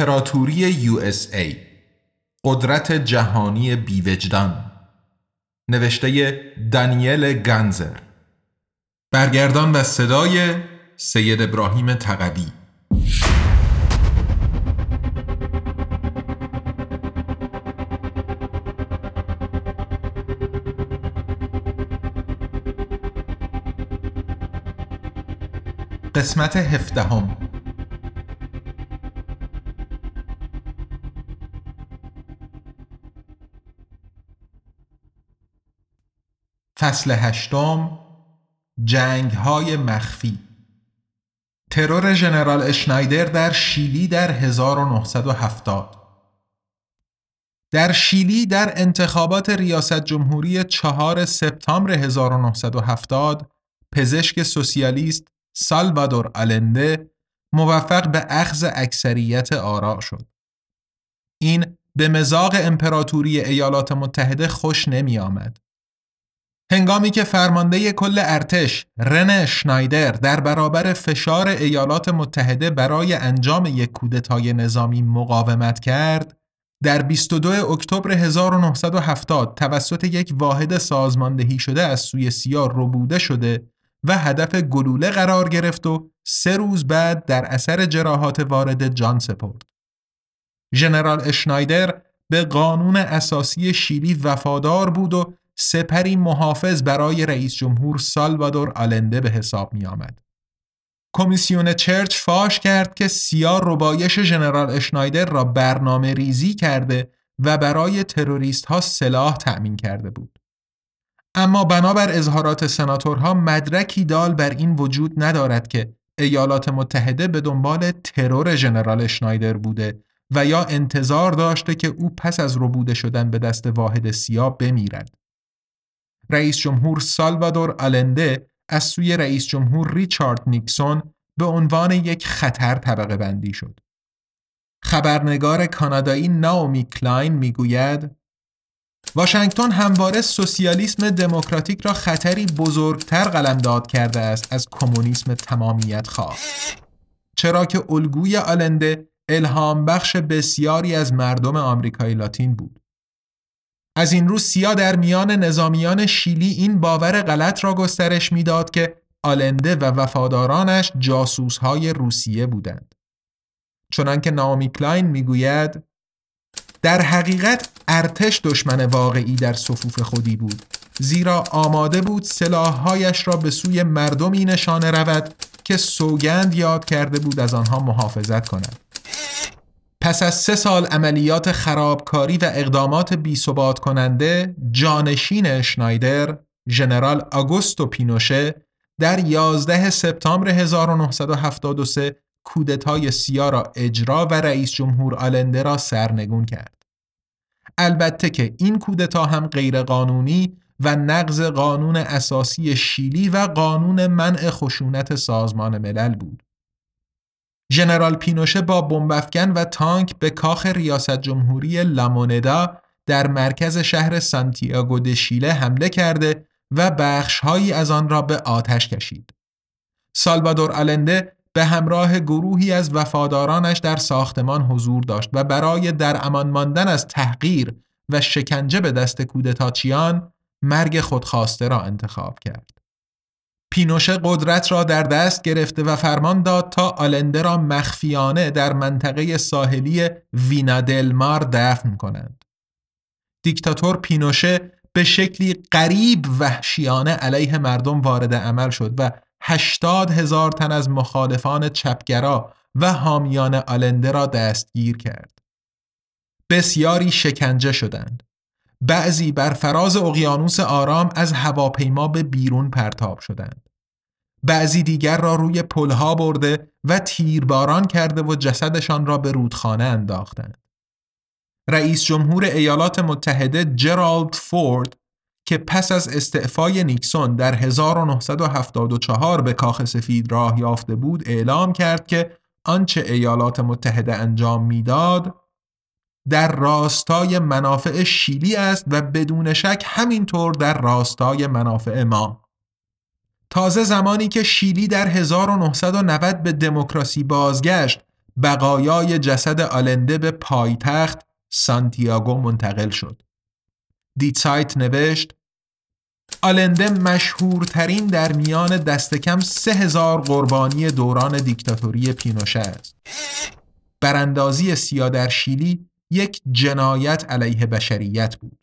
امپراتوری USA قدرت جهانی بیوجدان. نوشته دانیل گنزر برگردان و صدای سید ابراهیم تقوی. قسمت هفدهم. فصل هشتم جنگ های مخفی ترور ژنرال اشنایدر در شیلی در 1970 در شیلی در انتخابات ریاست جمهوری چهار سپتامبر 1970 پزشک سوسیالیست سالوادور آلنده موفق به اخذ اکثریت آرا شد. این به مزاق امپراتوری ایالات متحده خوش نمی آمد. هنگامی که فرمانده کل ارتش رن شنایدر در برابر فشار ایالات متحده برای انجام یک کودتای نظامی مقاومت کرد در 22 اکتبر 1970 توسط یک واحد سازماندهی شده از سوی سیا ربوده شده و هدف گلوله قرار گرفت و سه روز بعد در اثر جراحات وارد جان سپرد. ژنرال اشنایدر به قانون اساسی شیلی وفادار بود و سپری محافظ برای رئیس جمهور سالوادور آلنده به حساب می آمد. کمیسیون چرچ فاش کرد که سیا ربایش ژنرال اشنایدر را برنامه ریزی کرده و برای تروریست ها سلاح تأمین کرده بود. اما بنابر اظهارات سناتورها مدرکی دال بر این وجود ندارد که ایالات متحده به دنبال ترور ژنرال اشنایدر بوده و یا انتظار داشته که او پس از ربوده شدن به دست واحد سیا بمیرد. رئیس جمهور سالوادور آلنده از سوی رئیس جمهور ریچارد نیکسون به عنوان یک خطر طبقه بندی شد. خبرنگار کانادایی نائومی کلاین می‌گوید واشنگتن همواره سوسیالیسم دموکراتیک را خطری بزرگتر قلمداد کرده است از کمونیسم تمامیت خواه. چرا که الگوی آلنده الهام بخش بسیاری از مردم آمریکای لاتین بود. از این رو سیا در میان نظامیان شیلی این باور غلط را گسترش می‌داد که آلنده و وفادارانش جاسوس های روسیه بودند. چنانکه نامی کلاین می‌گوید در حقیقت ارتش دشمن واقعی در صفوف خودی بود زیرا آماده بود سلاحهایش را به سوی مردمی نشانه رود که سوگند یاد کرده بود از آنها محافظت کند پس از سه سال عملیات خرابکاری و اقدامات بیثبات کننده جانشین اشنایدر ژنرال آگوستو پینوشه در 11 سپتامبر 1973 کودتای سیا را اجرا و رئیس جمهور آلنده را سرنگون کرد. البته که این کودتا هم غیرقانونی و نقض قانون اساسی شیلی و قانون منع خشونت سازمان ملل بود. ژنرال پینوشه با بمبافکن و تانک به کاخ ریاست جمهوری لاموندا در مرکز شهر سانتیاگو د شیله حمله کرده و بخشهایی از آن را به آتش کشید. سالوادور آلنده به همراه گروهی از وفادارانش در ساختمان حضور داشت و برای در امان ماندن از تحقیر و شکنجه به دست کودتاچیان مرگ خودخواسته را انتخاب کرد. پینوشه قدرت را در دست گرفته و فرمان داد تا آلنده را مخفیانه در منطقه ساحلی وینادلمار دفن کنند. دیکتاتور پینوشه به شکلی قریب وحشیانه علیه مردم وارد عمل شد و هشتاد هزار تن از مخالفان چپگرا و حامیان آلنده را دستگیر کرد. بسیاری شکنجه شدند. بعضی بر فراز اقیانوس آرام از هواپیما به بیرون پرتاب شدند. بعضی دیگر را روی پلها برده و تیرباران کرده و جسدشان را به رودخانه انداختند. رئیس جمهور ایالات متحده جرالد فورد که پس از استعفای نیکسون در 1974 به کاخ سفید راه یافته بود اعلام کرد که آنچه ایالات متحده انجام می‌داد در راستای منافع شیلی است و بدون شک همینطور در راستای منافع ما تازه زمانی که شیلی در 1990 به دموکراسی بازگشت بقایای جسد آلنده به پایتخت سانتیاگو منتقل شد دیتسایت نوشت آلنده مشهورترین در میان دست کم سه هزار قربانی دوران دیکتاتوری پینوشه است. براندازی سیا در شیلی یک جنایت علیه بشریت بود.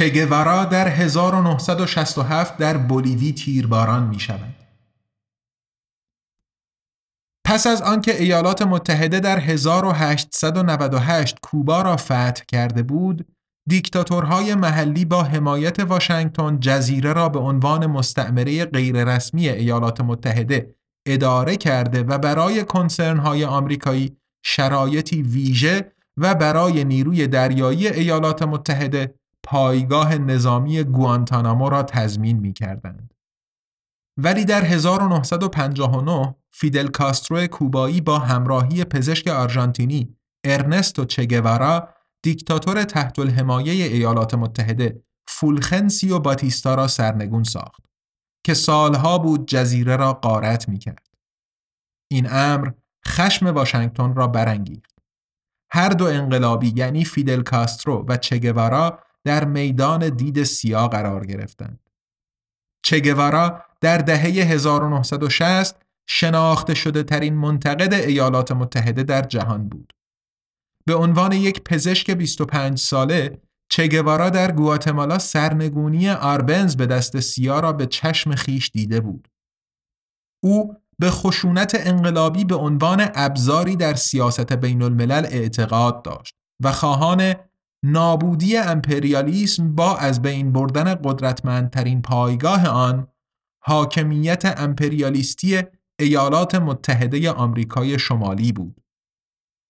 چگوارا در 1967 در بولیوی تیرباران می شود. پس از آنکه ایالات متحده در 1898 کوبا را فتح کرده بود، دیکتاتورهای محلی با حمایت واشنگتن جزیره را به عنوان مستعمره غیررسمی ایالات متحده اداره کرده و برای کنسرنهای آمریکایی شرایطی ویژه و برای نیروی دریایی ایالات متحده پایگاه نظامی گوانتانامو را تضمین می کردند. ولی در 1959 فیدل کاسترو کوبایی با همراهی پزشک آرژانتینی ارنستو چگوارا دیکتاتور تحت الحمایه ایالات متحده فولخنسیو باتیستا را سرنگون ساخت که سالها بود جزیره را غارت می کرد. این امر خشم واشنگتن را برانگیخت. هر دو انقلابی یعنی فیدل کاسترو و چگوارا در میدان دید سیاه قرار گرفتند. چگوارا در دهه 1960 شناخته شده ترین منتقد ایالات متحده در جهان بود. به عنوان یک پزشک 25 ساله چگوارا در گواتمالا سرنگونی آربنز به دست سیا را به چشم خیش دیده بود. او به خشونت انقلابی به عنوان ابزاری در سیاست بین الملل اعتقاد داشت و خواهان نابودی امپریالیسم با از بین بردن قدرتمندترین پایگاه آن حاکمیت امپریالیستی ایالات متحده آمریکای شمالی بود.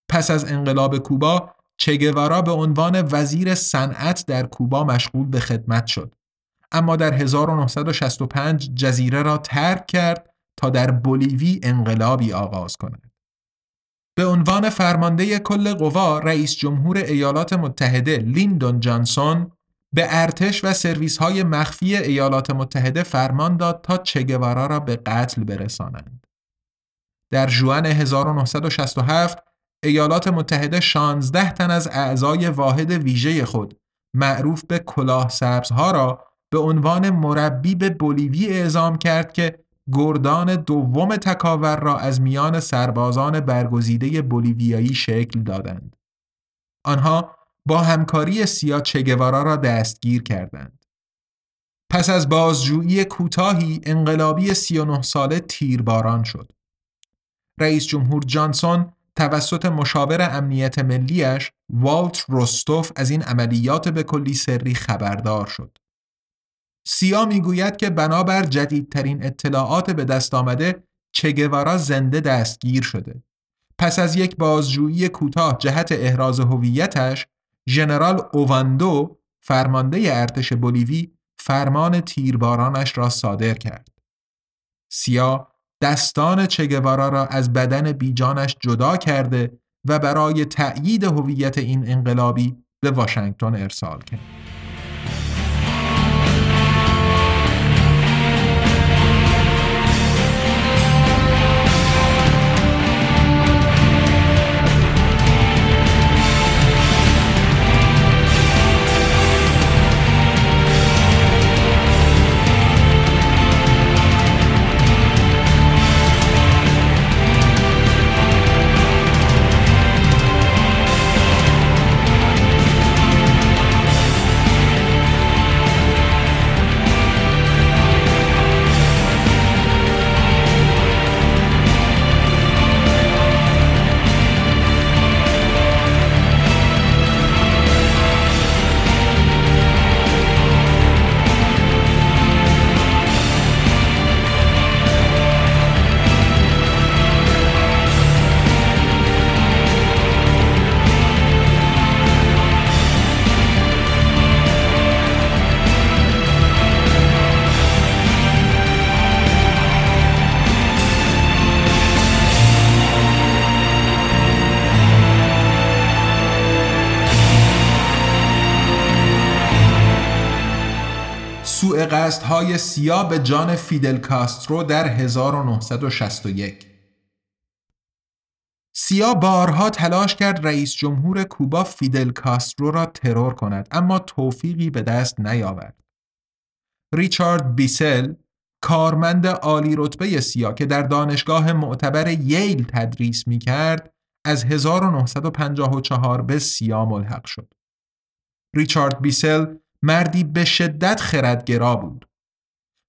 پس از انقلاب کوبا چگوارا به عنوان وزیر صنعت در کوبا مشغول به خدمت شد. اما در 1965 جزیره را ترک کرد تا در بولیوی انقلابی آغاز کند. به عنوان فرمانده کل قوا رئیس جمهور ایالات متحده لیندون جانسون به ارتش و سرویس های مخفی ایالات متحده فرمان داد تا چگوارا را به قتل برسانند. در جوان 1967 ایالات متحده 16 تن از اعضای واحد ویژه خود معروف به کلاه سبزها را به عنوان مربی به بولیوی اعزام کرد که گردان دوم تکاور را از میان سربازان برگزیده بولیویایی شکل دادند. آنها با همکاری سیا چگوارا را دستگیر کردند. پس از بازجویی کوتاهی انقلابی 39 ساله تیرباران شد. رئیس جمهور جانسون توسط مشاور امنیت ملیش والت روستوف از این عملیات به کلی سری خبردار شد. سیا می‌گوید که بنابر جدیدترین اطلاعات به دست آمده چگوارا زنده دستگیر شده. پس از یک بازجویی کوتاه جهت احراز هویتش، ژنرال اوواندو فرمانده ارتش بولیوی فرمان تیربارانش را صادر کرد. سیا دستان چگوارا را از بدن بیجانش جدا کرده و برای تأیید هویت این انقلابی به واشنگتن ارسال کرد. سیا به جان فیدل کاسترو در 1961 سیا بارها تلاش کرد رئیس جمهور کوبا فیدل کاسترو را ترور کند اما توفیقی به دست نیاورد. ریچارد بیسل کارمند عالی رتبه سیا که در دانشگاه معتبر ییل تدریس می کرد از 1954 به سیا ملحق شد. ریچارد بیسل مردی به شدت خردگرا بود.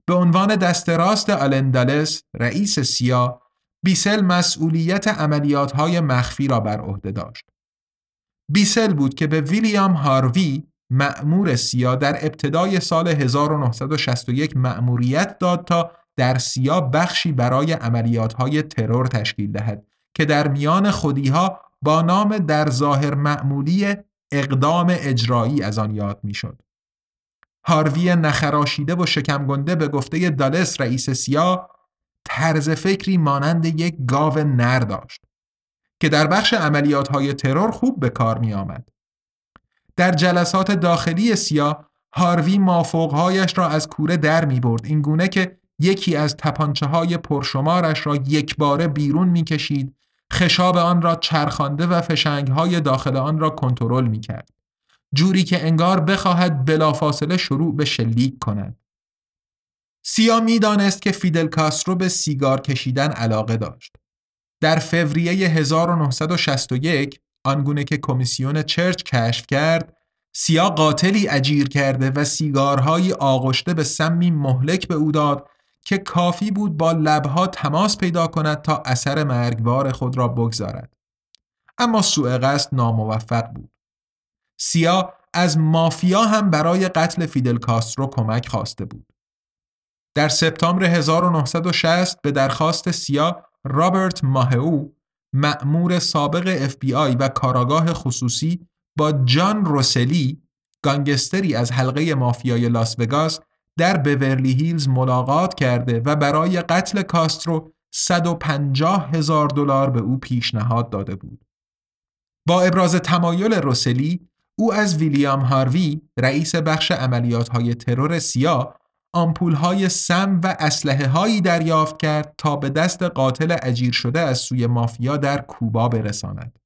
به عنوان دست راست آلندالس رئیس سیا بیسل مسئولیت عملیاتهای مخفی را بر عهده داشت. بیسل بود که به ویلیام هاروی مأمور سیا در ابتدای سال 1961 مأموریت داد تا در سیا بخشی برای عملیاتهای ترور تشکیل دهد که در میان خودیها با نام در ظاهر معمولی اقدام اجرایی از آن یاد می‌شد. هاروی نخراشیده و شکمگنده به گفته دالس رئیس سیا طرز فکری مانند یک گاو نر داشت که در بخش عملیات های ترور خوب به کار می آمد. در جلسات داخلی سیا هاروی مافوقهایش را از کوره در می برد این گونه که یکی از تپانچه های پرشمارش را یک باره بیرون می کشید خشاب آن را چرخانده و فشنگ های داخل آن را کنترل می کرد. جوری که انگار بخواهد بلافاصله شروع به شلیک کند. سیا می‌دانست که فیدل کاسترو به سیگار کشیدن علاقه داشت. در فوریه 1961 آنگونه که کمیسیون چرچ کشف کرد سیا قاتلی اجیر کرده و سیگارهایی آغشته به سمی مهلک به او داد که کافی بود با لبها تماس پیدا کند تا اثر مرگبار خود را بگذارد. اما سوء قصد ناموفق بود. سیا از مافیا هم برای قتل فیدل کاسترو کمک خواسته بود. در سپتامبر 1960 به درخواست سیا رابرت ماهو مأمور سابق FBI و کارآگاه خصوصی با جان روسلی گانگستری از حلقه مافیای لاس وگاس در بورلی هیلز ملاقات کرده و برای قتل کاسترو 150 هزار دلار به او پیشنهاد داده بود. با ابراز تمایل روسلی او از ویلیام هاروی رئیس بخش عملیات های ترور سیا آمپول های سم و اسلحه هایی دریافت کرد تا به دست قاتل اجیر شده از سوی مافیا در کوبا برساند.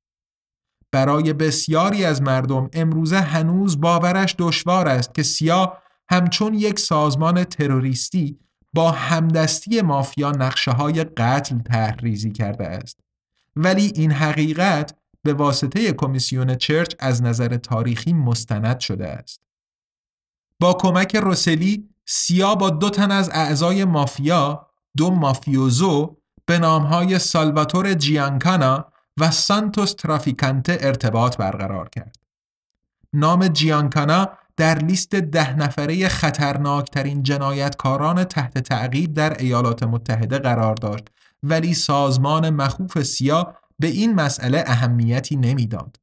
برای بسیاری از مردم امروزه هنوز باورش دشوار است که سیا همچون یک سازمان تروریستی با همدستی مافیا نقشه های قتل تحریزی کرده است. ولی این حقیقت به واسطه کمیسیون چرچ از نظر تاریخی مستند شده است. با کمک روسلی سیا با دو تن از اعضای مافیا دو مافیوزو به نامهای سالواتور جیانکانا و سانتوس ترافیکانته ارتباط برقرار کرد. نام جیانکانا در لیست ده نفره خطرناکترین جنایتکاران تحت تعقیب در ایالات متحده قرار داشت ولی سازمان مخوف سیا به این مسئله اهمیتی نمی‌داد.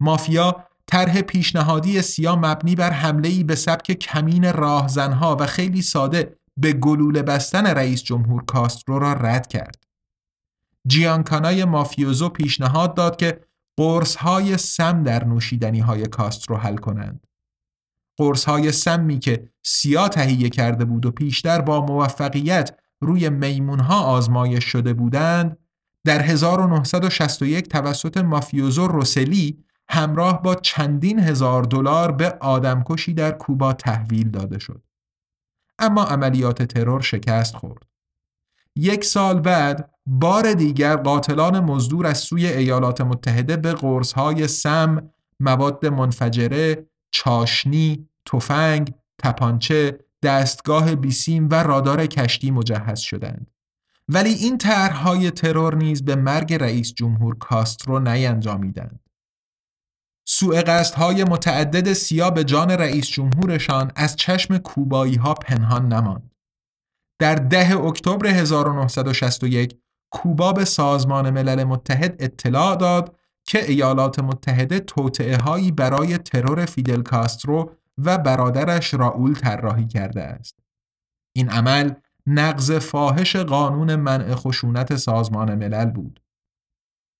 مافیا طرح پیشنهادی سیا مبنی بر حمله به سبک کمین راهزنها و خیلی ساده به گلوله بستن رئیس جمهور کاسترو را رد کرد. جیانکانای مافیوزو پیشنهاد داد که قرص های سم در نوشیدنی های کاسترو حل کنند. قرص های سمی که سیا تهیه کرده بود و پیشتر با موفقیت روی میمون ها آزمایش شده بودند در 1961 توسط مافیوزو روسلی همراه با چندین هزار دلار به آدمکشی در کوبا تحویل داده شد. اما عملیات ترور شکست خورد. یک سال بعد بار دیگر قاتلان مزدور از سوی ایالات متحده به قرصهای سم، مواد منفجره، چاشنی، تفنگ، تپانچه، دستگاه بیسیم و رادار کشتی مجهز شدند. ولی این طرحهای ترور نیز به مرگ رئیس جمهور کاسترو نینجامیدند. سوء های متعدد سیا به جان رئیس جمهورشان از چشم کوبایی ها پنهان نماند. در ده اکتبر 1961 کوبا به سازمان ملل متحد اطلاع داد که ایالات متحده توطعه هایی برای ترور فیدل کاسترو و برادرش راول طراحی کرده است. این عمل نقض فاحش قانون منع خشونت سازمان ملل بود.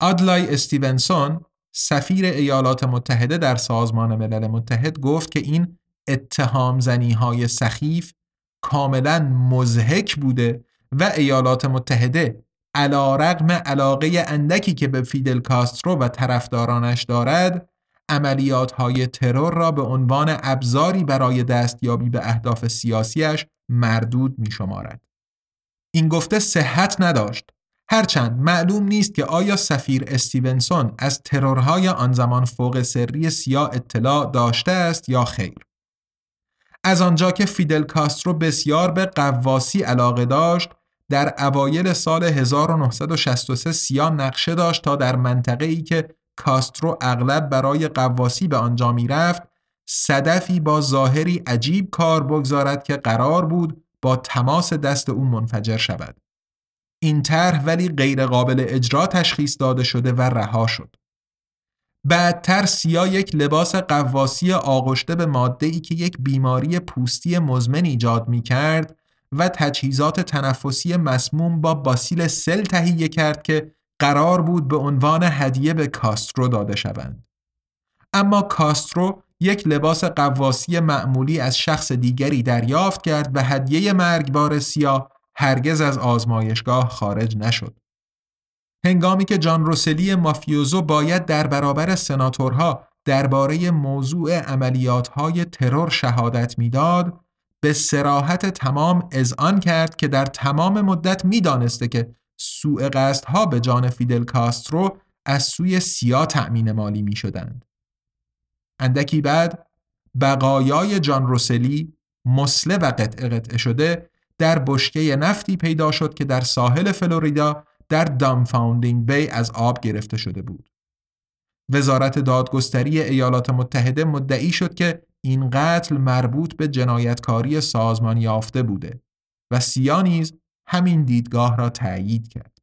آدلای استیونسون سفیر ایالات متحده در سازمان ملل متحد گفت که این اتهام زنی های سخیف کاملا مزهک بوده و ایالات متحده علی رغم علاقه اندکی که به فیدل کاسترو و طرفدارانش دارد عملیات های ترور را به عنوان ابزاری برای دستیابی به اهداف سیاسیش مردود می شمارد. این گفته صحت نداشت هرچند معلوم نیست که آیا سفیر استیونسون از ترورهای آن زمان فوق سری سیا اطلاع داشته است یا خیر. از آنجا که فیدل کاسترو بسیار به غواصی علاقه داشت در اوایل سال 1963 سیا نقشه داشت تا در منطقه ای که کاسترو اغلب برای قواسی به آنجا می رفت صدفی با ظاهری عجیب کار بگذارد که قرار بود با تماس دست او منفجر شود. این طرح ولی غیرقابل اجرا تشخیص داده شده و رها شد. بعدتر سیا یک لباس قواسی آغشته به ماده ای که یک بیماری پوستی مزمن ایجاد می کرد و تجهیزات تنفسی مسموم با باسیل سل تهیه کرد که قرار بود به عنوان هدیه به کاسترو داده شوند. اما کاسترو یک لباس قواسی معمولی از شخص دیگری دریافت کرد و هدیه مرگبار سیا هرگز از آزمایشگاه خارج نشد. هنگامی که جان روسلی مافیوزو باید در برابر سناتورها درباره موضوع عملیاتهای ترور شهادت می‌داد، به سراحت تمام اذعان کرد که در تمام مدت می‌دانسته که سوء قصدها به جان فیدل کاسترو از سوی سیا تأمین مالی می شدند. اندکی بعد بقایای جان روسلی مسله و قطع قطعه شده در بشکه نفتی پیدا شد که در ساحل فلوریدا در دامفاوندینگ بی از آب گرفته شده بود. وزارت دادگستری ایالات متحده مدعی شد که این قتل مربوط به جنایتکاری سازمان یافته بوده و سیا نیز همین دیدگاه را تأیید کرد.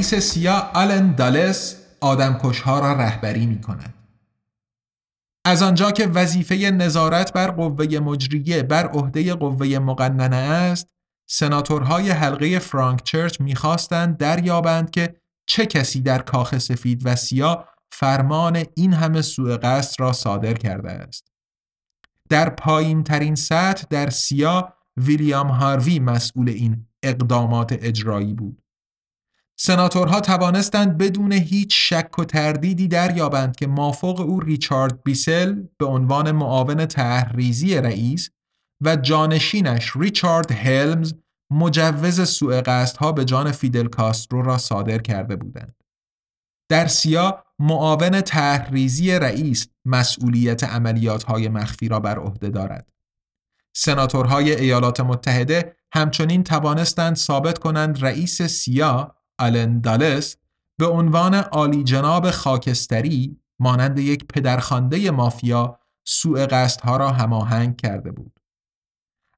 رئیس سیا آلن دالس آدمکشها را رهبری می کند. از آنجا که وظیفه نظارت بر قوه مجریه بر عهده قوه مقننه است سناتورهای حلقه فرانک چرچ می‌خواستند دریابند که چه کسی در کاخ سفید و سیاه فرمان این همه سوء قصد را صادر کرده است. در پایین ترین سطح در سیا ویلیام هاروی مسئول این اقدامات اجرایی بود. سناتورها توانستند بدون هیچ شک و تردیدی دریابند که مافوق او ریچارد بیسل به عنوان معاون تحریزی رئیس و جانشینش ریچارد هلمز مجوز سوء ها به جان فیدل کاسترو را صادر کرده بودند. در سیا معاون تحریزی رئیس مسئولیت عملیات های مخفی را بر عهده دارد. سناتورهای ایالات متحده همچنین توانستند ثابت کنند رئیس سیا آلن دالس به عنوان عالی جناب خاکستری مانند یک پدرخوانده مافیا سوء ها را هماهنگ کرده بود.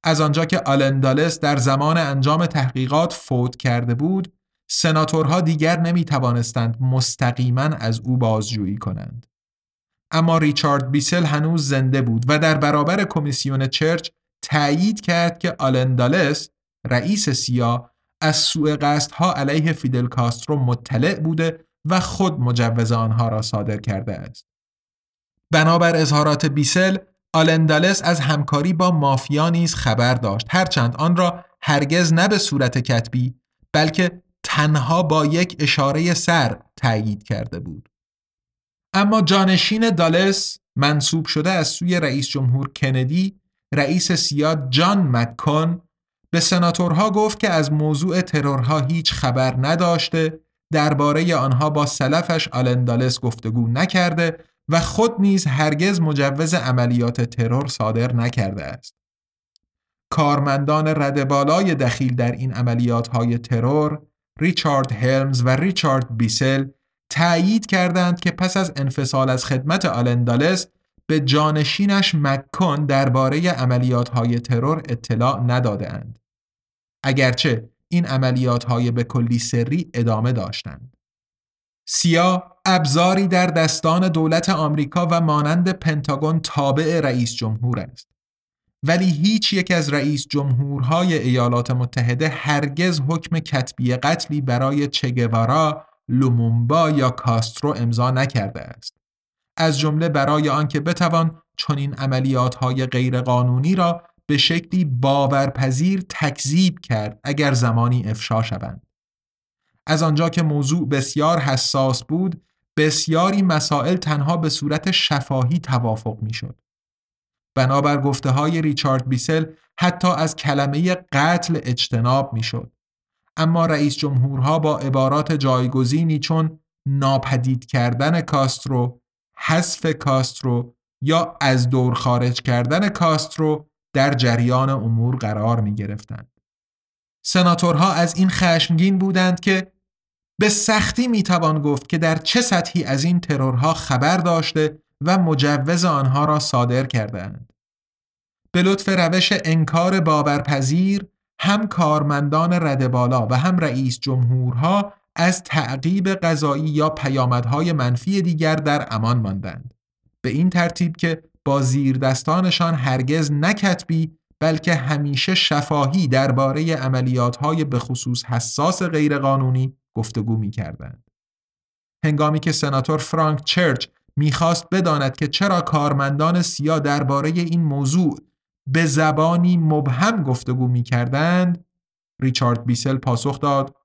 از آنجا که آلن دالس در زمان انجام تحقیقات فوت کرده بود، سناتورها دیگر نمی توانستند مستقیما از او بازجویی کنند. اما ریچارد بیسل هنوز زنده بود و در برابر کمیسیون چرچ تأیید کرد که آلن دالس رئیس سیا از سوء ها علیه فیدل کاسترو مطلع بوده و خود مجوز آنها را صادر کرده است. بنابر اظهارات بیسل آلندالس از همکاری با مافیا نیز خبر داشت هرچند آن را هرگز نه به صورت کتبی بلکه تنها با یک اشاره سر تأیید کرده بود اما جانشین دالس منصوب شده از سوی رئیس جمهور کندی رئیس سیاد جان مککن به سناتورها گفت که از موضوع ترورها هیچ خبر نداشته درباره آنها با سلفش آلندالس گفتگو نکرده و خود نیز هرگز مجوز عملیات ترور صادر نکرده است. کارمندان رد بالای دخیل در این عملیات های ترور ریچارد هلمز و ریچارد بیسل تأیید کردند که پس از انفصال از خدمت آلندالس به جانشینش مکن درباره عملیات های ترور اطلاع ندادهاند. اگرچه این عملیات های به کلی سری ادامه داشتند. سیا ابزاری در دستان دولت آمریکا و مانند پنتاگون تابع رئیس جمهور است. ولی هیچ یک از رئیس جمهورهای ایالات متحده هرگز حکم کتبی قتلی برای چگوارا، لومومبا یا کاسترو امضا نکرده است. از جمله برای آنکه بتوان چنین عملیات های غیرقانونی را به شکلی باورپذیر تکذیب کرد اگر زمانی افشا شوند. از آنجا که موضوع بسیار حساس بود بسیاری مسائل تنها به صورت شفاهی توافق می‌شد. بنابر گفته های ریچارد بیسل حتی از کلمه قتل اجتناب می‌شد. اما رئیس جمهورها با عبارات جایگزینی چون ناپدید کردن کاسترو، حذف کاسترو یا از دور خارج کردن کاسترو در جریان امور قرار می گرفتند. سناتورها از این خشمگین بودند که به سختی می توان گفت که در چه سطحی از این ترورها خبر داشته و مجوز آنها را صادر کردند. به لطف روش انکار باورپذیر هم کارمندان رد بالا و هم رئیس جمهورها از تعقیب قضایی یا پیامدهای منفی دیگر در امان ماندند. به این ترتیب که با زیر دستانشان هرگز نکتبی بلکه همیشه شفاهی درباره عملیات‌های به خصوص حساس غیرقانونی گفتگو می‌کردند. هنگامی که سناتور فرانک چرچ می‌خواست بداند که چرا کارمندان سیا درباره این موضوع به زبانی مبهم گفتگو می‌کردند ریچارد بیسل پاسخ داد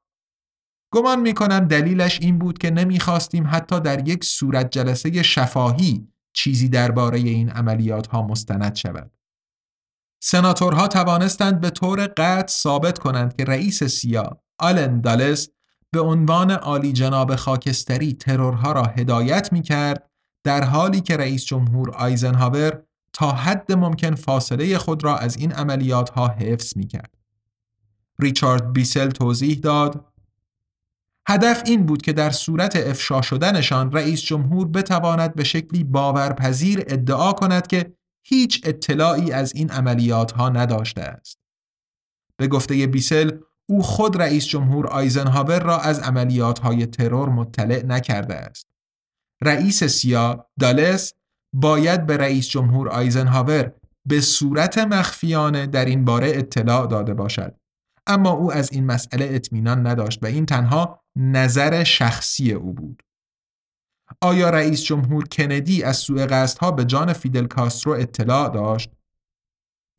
گمان می‌کنم دلیلش این بود که نمی‌خواستیم حتی در یک صورت جلسه شفاهی چیزی درباره این عملیات ها مستند شود. سناتورها توانستند به طور قطع ثابت کنند که رئیس سیا آلن دالس به عنوان عالی جناب خاکستری ترورها را هدایت می کرد در حالی که رئیس جمهور آیزنهاور تا حد ممکن فاصله خود را از این عملیات ها حفظ می کرد. ریچارد بیسل توضیح داد هدف این بود که در صورت افشا شدنشان رئیس جمهور بتواند به شکلی باورپذیر ادعا کند که هیچ اطلاعی از این عملیات ها نداشته است. به گفته بیسل او خود رئیس جمهور آیزنهاور را از عملیات های ترور مطلع نکرده است. رئیس سیا دالس باید به رئیس جمهور آیزنهاور به صورت مخفیانه در این باره اطلاع داده باشد. اما او از این مسئله اطمینان نداشت و این تنها نظر شخصی او بود. آیا رئیس جمهور کندی از سوء قصدها به جان فیدل کاسترو اطلاع داشت؟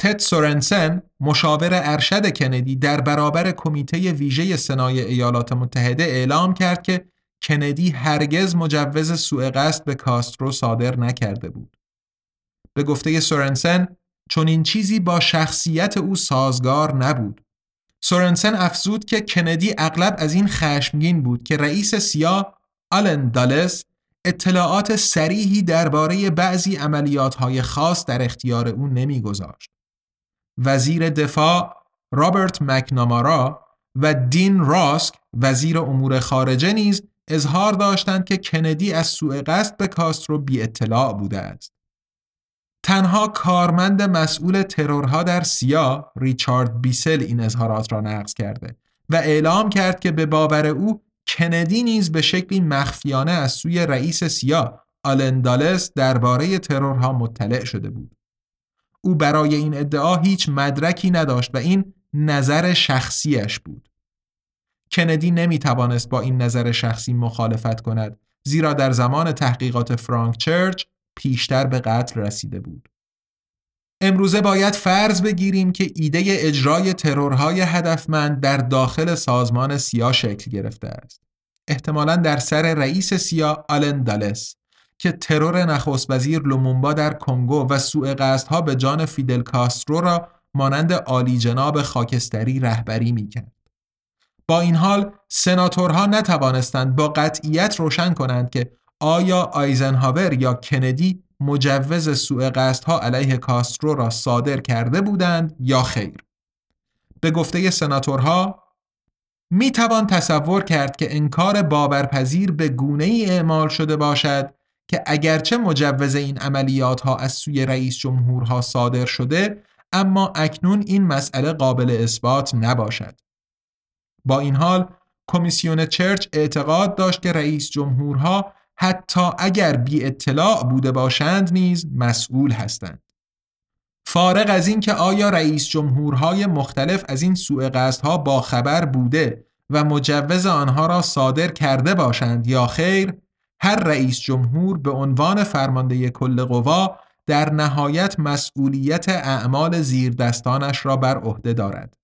تد سورنسن مشاور ارشد کندی در برابر کمیته ویژه سنای ایالات متحده اعلام کرد که کندی هرگز مجوز سوء قصد به کاسترو صادر نکرده بود. به گفته سورنسن چون این چیزی با شخصیت او سازگار نبود. سورنسن افزود که کندی اغلب از این خشمگین بود که رئیس سیا آلن دالس اطلاعات سریحی درباره بعضی عملیات‌های خاص در اختیار او نمیگذاشت. وزیر دفاع رابرت مکنامارا و دین راسک وزیر امور خارجه نیز اظهار داشتند که کندی از سوء قصد به کاسترو بی اطلاع بوده است. تنها کارمند مسئول ترورها در سیا ریچارد بیسل این اظهارات را نقض کرده و اعلام کرد که به باور او کندی نیز به شکلی مخفیانه از سوی رئیس سیا آلن دالس درباره ترورها مطلع شده بود. او برای این ادعا هیچ مدرکی نداشت و این نظر شخصیش بود. کندی نمی توانست با این نظر شخصی مخالفت کند زیرا در زمان تحقیقات فرانک چرچ پیشتر به قتل رسیده بود. امروزه باید فرض بگیریم که ایده اجرای ترورهای هدفمند در داخل سازمان سیا شکل گرفته است. احتمالا در سر رئیس سیا آلن دالس که ترور نخست وزیر لومومبا در کنگو و سوء قصدها به جان فیدل کاسترو را مانند عالی جناب خاکستری رهبری می‌کرد. با این حال سناتورها نتوانستند با قطعیت روشن کنند که آیا آیزنهاور یا کندی مجوز سوء قصدها علیه کاسترو را صادر کرده بودند یا خیر به گفته سناتورها می توان تصور کرد که انکار باورپذیر به گونه ای اعمال شده باشد که اگرچه مجوز این عملیات ها از سوی رئیس جمهورها صادر شده اما اکنون این مسئله قابل اثبات نباشد. با این حال کمیسیون چرچ اعتقاد داشت که رئیس جمهورها حتی اگر بی اطلاع بوده باشند نیز مسئول هستند. فارغ از این که آیا رئیس جمهورهای مختلف از این سوء قصدها با خبر بوده و مجوز آنها را صادر کرده باشند یا خیر هر رئیس جمهور به عنوان فرمانده کل قوا در نهایت مسئولیت اعمال زیردستانش را بر عهده دارد.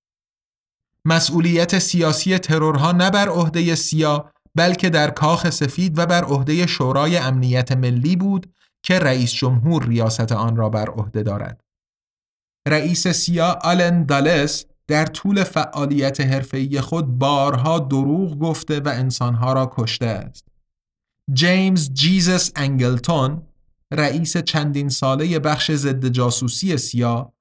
مسئولیت سیاسی ترورها نه بر عهده سیا بلکه در کاخ سفید و بر عهده شورای امنیت ملی بود که رئیس جمهور ریاست آن را بر عهده دارد. رئیس سیا آلن دالس در طول فعالیت حرفه‌ای خود بارها دروغ گفته و انسانها را کشته است. جیمز جیزس انگلتون رئیس چندین ساله بخش ضد جاسوسی سیا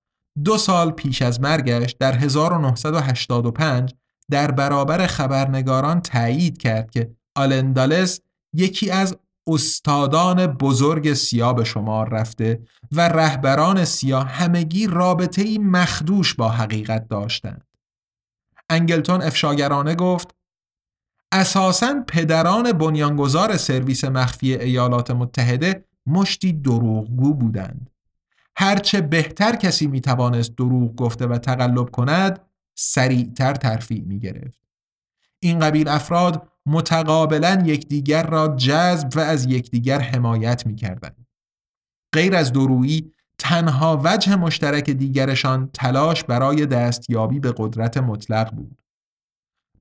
دو سال پیش از مرگش در 1985 در برابر خبرنگاران تایید کرد که آلندالس یکی از استادان بزرگ سیا به شمار رفته و رهبران سیا همگی رابطه ای مخدوش با حقیقت داشتند. انگلتون افشاگرانه گفت اساساً پدران بنیانگذار سرویس مخفی ایالات متحده مشتی دروغگو بودند. هرچه بهتر کسی می توانست دروغ گفته و تقلب کند سریعتر ترفیع می گرفت. این قبیل افراد متقابلا یکدیگر را جذب و از یکدیگر حمایت می کردند. غیر از درویی تنها وجه مشترک دیگرشان تلاش برای دستیابی به قدرت مطلق بود.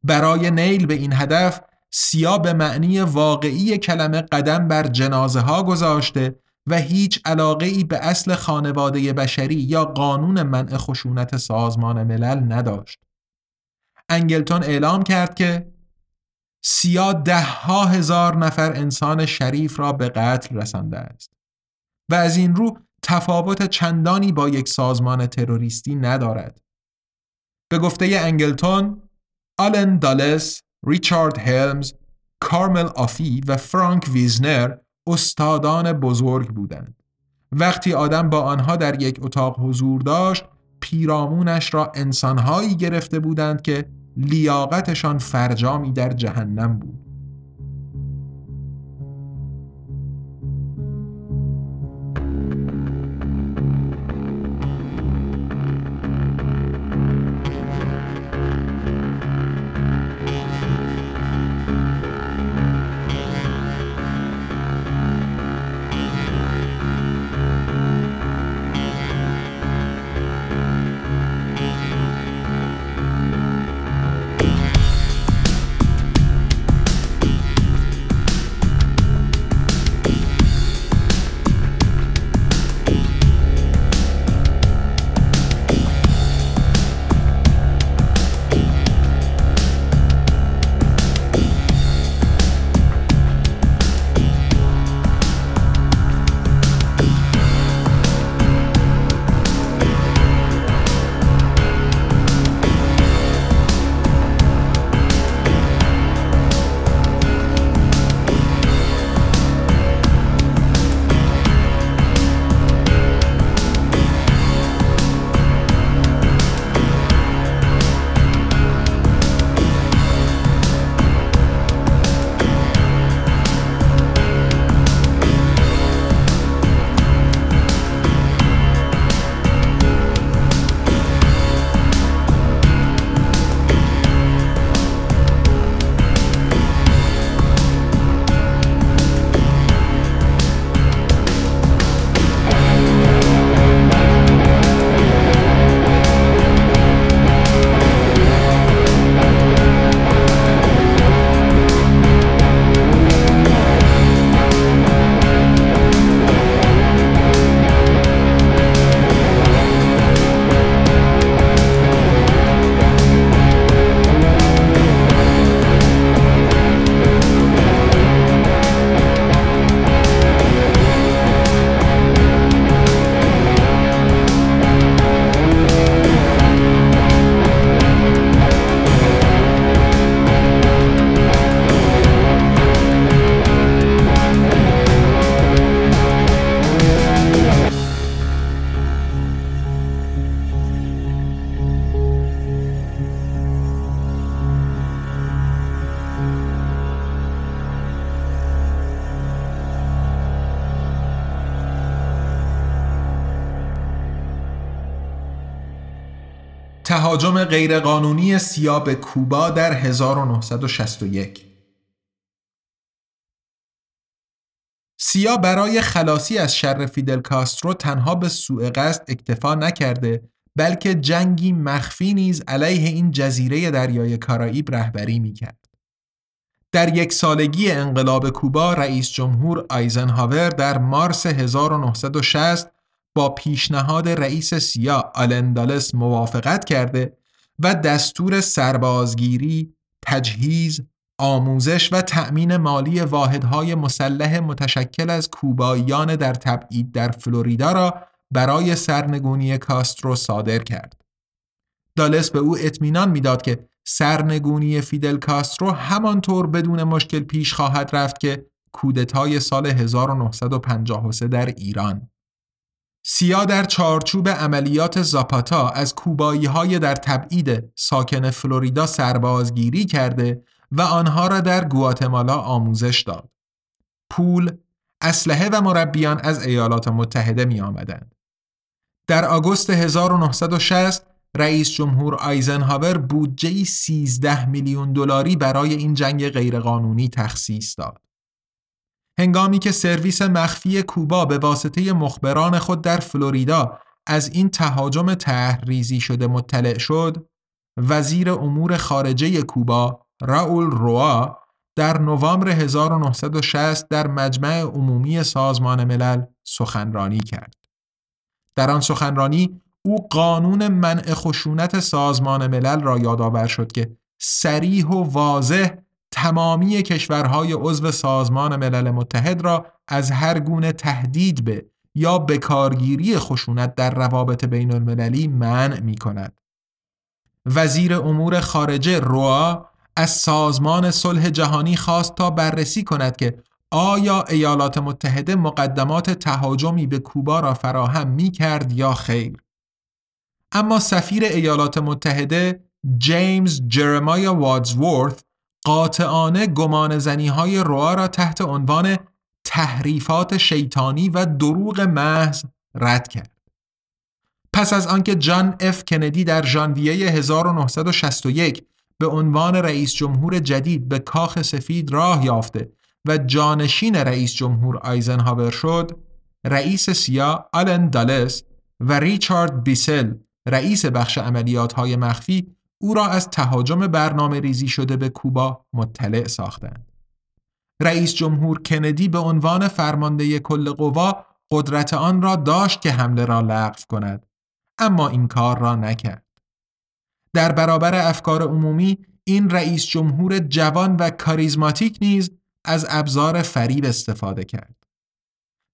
برای نیل به این هدف سیا به معنی واقعی کلمه قدم بر جنازه ها گذاشته و هیچ علاقه ای به اصل خانواده بشری یا قانون منع خشونت سازمان ملل نداشت. انگلتون اعلام کرد که سیا ده ها هزار نفر انسان شریف را به قتل رسانده است و از این رو تفاوت چندانی با یک سازمان تروریستی ندارد. به گفته انگلتون، آلن دالس، ریچارد هلمز، کارمل آفی و فرانک ویزنر استادان بزرگ بودند. وقتی آدم با آنها در یک اتاق حضور داشت پیرامونش را انسانهایی گرفته بودند که لیاقتشان فرجامی در جهنم بود تهاجم غیرقانونی سیا به کوبا در 1961 سیا برای خلاصی از شر فیدل کاسترو تنها به سوء قصد اکتفا نکرده بلکه جنگی مخفی نیز علیه این جزیره دریای کارائیب رهبری می‌کرد. در یک سالگی انقلاب کوبا رئیس جمهور آیزنهاور در مارس 1960 با پیشنهاد رئیس سیا آلندالس موافقت کرده و دستور سربازگیری، تجهیز، آموزش و تأمین مالی واحدهای مسلح متشکل از کوباییان در تبعید در فلوریدا را برای سرنگونی کاسترو صادر کرد. دالس به او اطمینان می‌داد که سرنگونی فیدل کاسترو همانطور بدون مشکل پیش خواهد رفت که کودتای سال 1953 در ایران. سیا در چارچوب عملیات زاپاتا از کوبایی های در تبعید ساکن فلوریدا سربازگیری کرده و آنها را در گواتمالا آموزش داد. پول، اسلحه و مربیان از ایالات متحده می آمدند. در آگوست 1960 رئیس جمهور آیزنهاور بودجه 13 میلیون دلاری برای این جنگ غیرقانونی تخصیص داد. هنگامی که سرویس مخفی کوبا به واسطه مخبران خود در فلوریدا از این تهاجم تحریزی شده مطلع شد وزیر امور خارجه کوبا راول روا در نوامبر 1960 در مجمع عمومی سازمان ملل سخنرانی کرد. در آن سخنرانی او قانون منع خشونت سازمان ملل را یادآور شد که سریح و واضح تمامی کشورهای عضو سازمان ملل متحد را از هر گونه تهدید به یا بکارگیری خشونت در روابط بین المللی منع می کند. وزیر امور خارجه روا از سازمان صلح جهانی خواست تا بررسی کند که آیا ایالات متحده مقدمات تهاجمی به کوبا را فراهم می کرد یا خیر. اما سفیر ایالات متحده جیمز جرمایا وادزورث قاطعانه گمان زنی های روا را تحت عنوان تحریفات شیطانی و دروغ محض رد کرد. پس از آنکه جان اف کندی در ژانویه 1961 به عنوان رئیس جمهور جدید به کاخ سفید راه یافته و جانشین رئیس جمهور آیزنهاور شد، رئیس سیا آلن دالس و ریچارد بیسل رئیس بخش عملیات های مخفی او را از تهاجم برنامه ریزی شده به کوبا مطلع ساختند. رئیس جمهور کندی به عنوان فرمانده کل قوا قدرت آن را داشت که حمله را لغو کند اما این کار را نکرد. در برابر افکار عمومی این رئیس جمهور جوان و کاریزماتیک نیز از ابزار فریب استفاده کرد.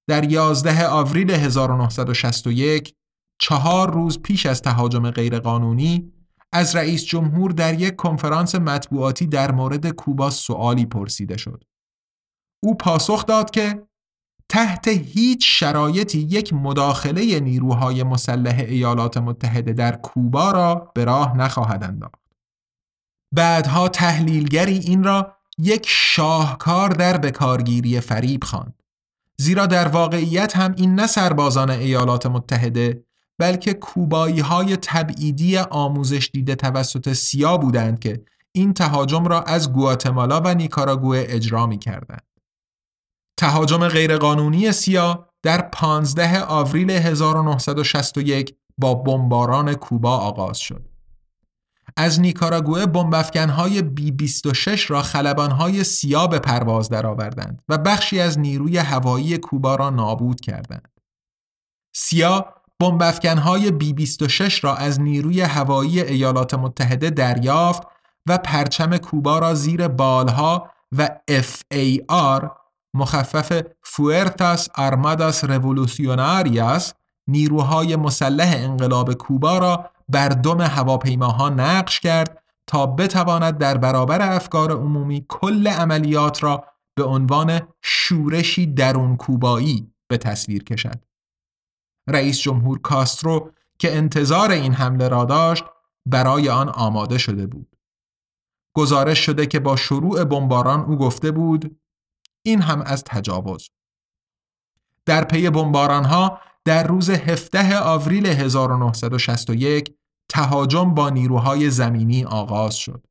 در 11 آوریل 1961 چهار روز پیش از تهاجم غیرقانونی از رئیس جمهور در یک کنفرانس مطبوعاتی در مورد کوبا سوالی پرسیده شد. او پاسخ داد که تحت هیچ شرایطی یک مداخله نیروهای مسلح ایالات متحده در کوبا را به راه نخواهد انداخت. بعدها تحلیلگری این را یک شاهکار در بکارگیری فریب خواند. زیرا در واقعیت هم این نه سربازان ایالات متحده بلکه کوبایی های تبعیدی آموزش دیده توسط سیا بودند که این تهاجم را از گواتمالا و نیکاراگوه اجرا می کردند. تهاجم غیرقانونی سیا در 15 آوریل 1961 با بمباران کوبا آغاز شد. از نیکاراگوه بمبافکنهای بی 26 را خلبانهای سیا به پرواز درآوردند و بخشی از نیروی هوایی کوبا را نابود کردند. سیا بمبافکنهای بی 26 را از نیروی هوایی ایالات متحده دریافت و پرچم کوبا را زیر بالها و FAR مخفف فوئرتاس آرماداس رولوسیوناریاس نیروهای مسلح انقلاب کوبا را بر دم هواپیماها نقش کرد تا بتواند در برابر افکار عمومی کل عملیات را به عنوان شورشی درون کوبایی به تصویر کشد. رئیس جمهور کاسترو که انتظار این حمله را داشت برای آن آماده شده بود. گزارش شده که با شروع بمباران او گفته بود این هم از تجاوز. در پی بمباران ها در روز 17 آوریل 1961 تهاجم با نیروهای زمینی آغاز شد.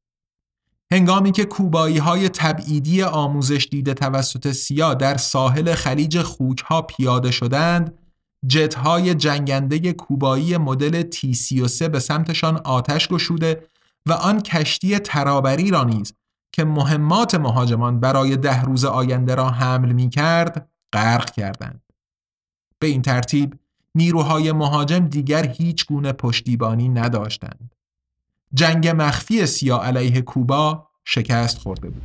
هنگامی که کوبایی های تبعیدی آموزش دیده توسط سیا در ساحل خلیج خوک ها پیاده شدند، جت های جنگنده کوبایی مدل تی 33 به سمتشان آتش گشوده و آن کشتی ترابری را نیز که مهمات مهاجمان برای ده روز آینده را حمل می کرد غرق کردند. به این ترتیب نیروهای مهاجم دیگر هیچ گونه پشتیبانی نداشتند. جنگ مخفی سیا علیه کوبا شکست خورده بود.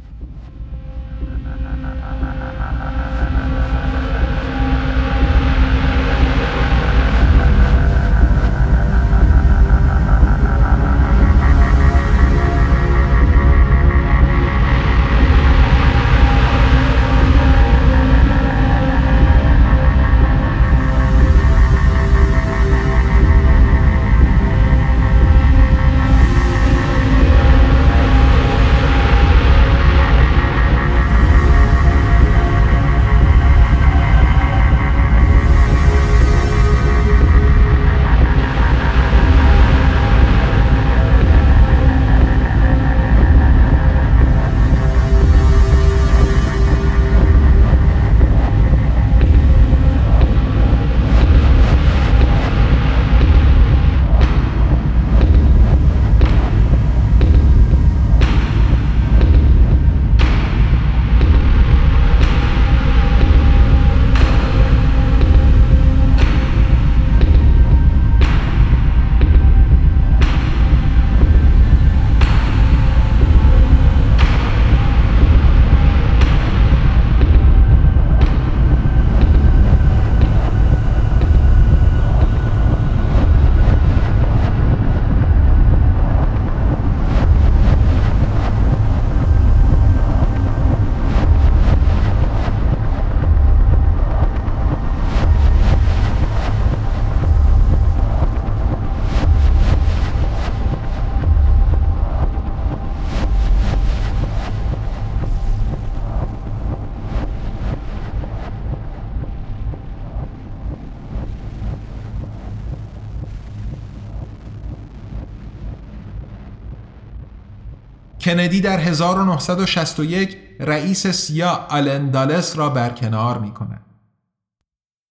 کندی در 1961 رئیس سیا آلندالس را برکنار می کند.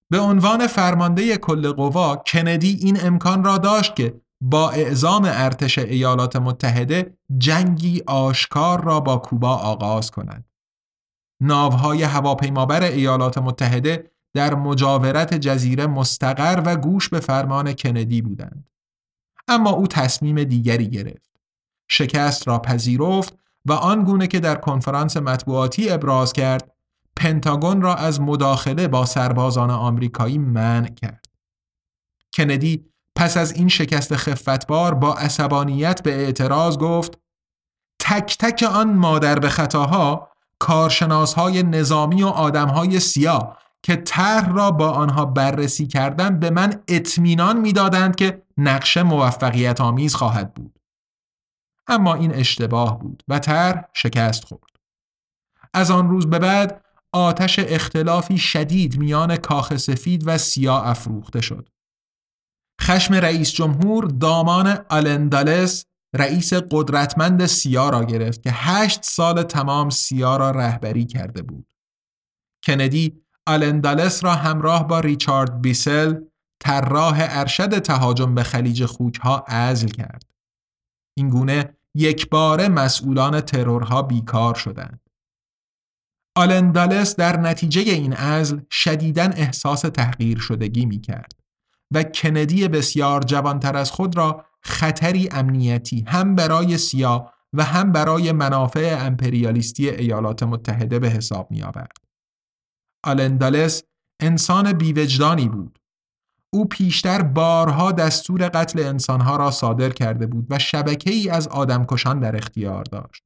به عنوان فرمانده کل قوا کندی این امکان را داشت که با اعزام ارتش ایالات متحده جنگی آشکار را با کوبا آغاز کند. ناوهای هواپیمابر ایالات متحده در مجاورت جزیره مستقر و گوش به فرمان کندی بودند. اما او تصمیم دیگری گرفت. شکست را پذیرفت و آنگونه که در کنفرانس مطبوعاتی ابراز کرد پنتاگون را از مداخله با سربازان آمریکایی منع کرد. کندی پس از این شکست خفتبار با عصبانیت به اعتراض گفت تک تک آن مادر به خطاها کارشناسهای نظامی و آدمهای سیاه که طرح را با آنها بررسی کردن به من اطمینان می‌دادند که نقشه موفقیت آمیز خواهد بود. اما این اشتباه بود و طرح شکست خورد. از آن روز به بعد آتش اختلافی شدید میان کاخ سفید و سیاه افروخته شد. خشم رئیس جمهور دامان آلندالس رئیس قدرتمند سیا را گرفت که هشت سال تمام سیا را رهبری کرده بود. کندی آلندالس را همراه با ریچارد بیسل طراح ارشد تهاجم به خلیج خوکها عزل کرد. این گونه یک بار مسئولان ترورها بیکار شدند. آلندالس در نتیجه این عزل شدیداً احساس تحقیر شدگی می کرد و کندی بسیار جوانتر از خود را خطری امنیتی هم برای سیا و هم برای منافع امپریالیستی ایالات متحده به حساب می آورد. آلندالس انسان بیوجدانی بود. او پیشتر بارها دستور قتل انسانها را صادر کرده بود و شبکه ای از آدمکشان در اختیار داشت.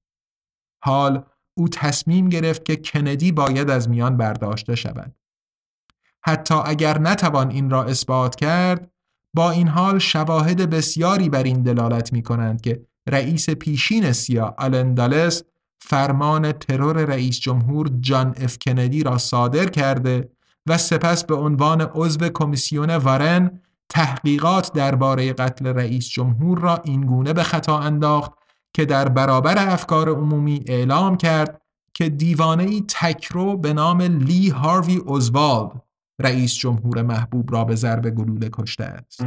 حال او تصمیم گرفت که کندی باید از میان برداشته شود. حتی اگر نتوان این را اثبات کرد، با این حال شواهد بسیاری بر این دلالت می کنند که رئیس پیشین سیا آلندالس فرمان ترور رئیس جمهور جان اف کندی را صادر کرده و سپس به عنوان عضو کمیسیون وارن تحقیقات درباره قتل رئیس جمهور را اینگونه به خطا انداخت که در برابر افکار عمومی اعلام کرد که دیوانه ای تکرو به نام لی هاروی اوزوالد رئیس جمهور محبوب را به ضرب گلوله کشته است.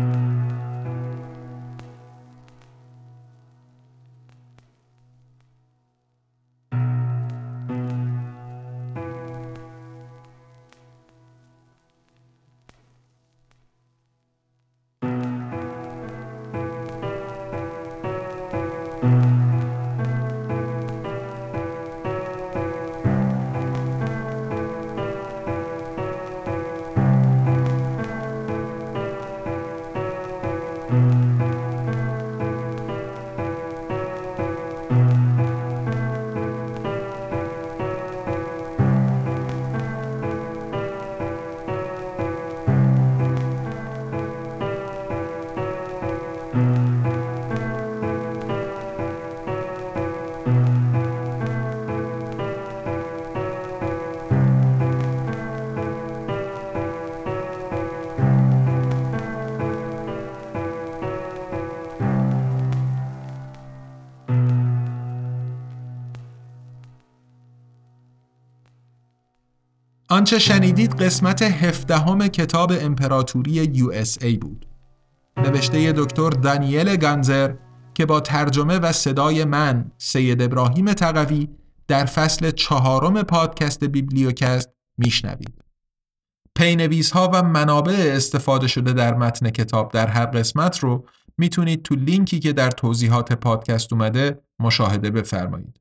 آنچه شنیدید قسمت هفدهم کتاب امپراتوری USA بود. نوشته دکتر دانیل گانزر که با ترجمه و صدای من سید ابراهیم تقوی در فصل چهارم پادکست بیبلیوکست میشنوید. پی‌نویس و منابع استفاده شده در متن کتاب در هر قسمت رو می‌تونید تو لینکی که در توضیحات پادکست اومده مشاهده بفرمایید.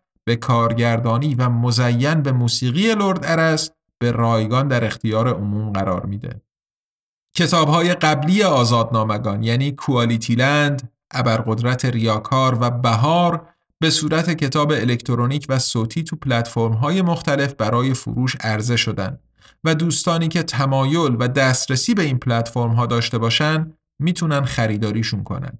به کارگردانی و مزین به موسیقی لرد ارس به رایگان در اختیار عموم قرار میده. کتاب های قبلی آزادنامگان یعنی کوالیتی لند، ابرقدرت ریاکار و بهار به صورت کتاب الکترونیک و صوتی تو پلتفرم های مختلف برای فروش عرضه شدن و دوستانی که تمایل و دسترسی به این پلتفرم ها داشته باشن می‌تونن خریداریشون کنن.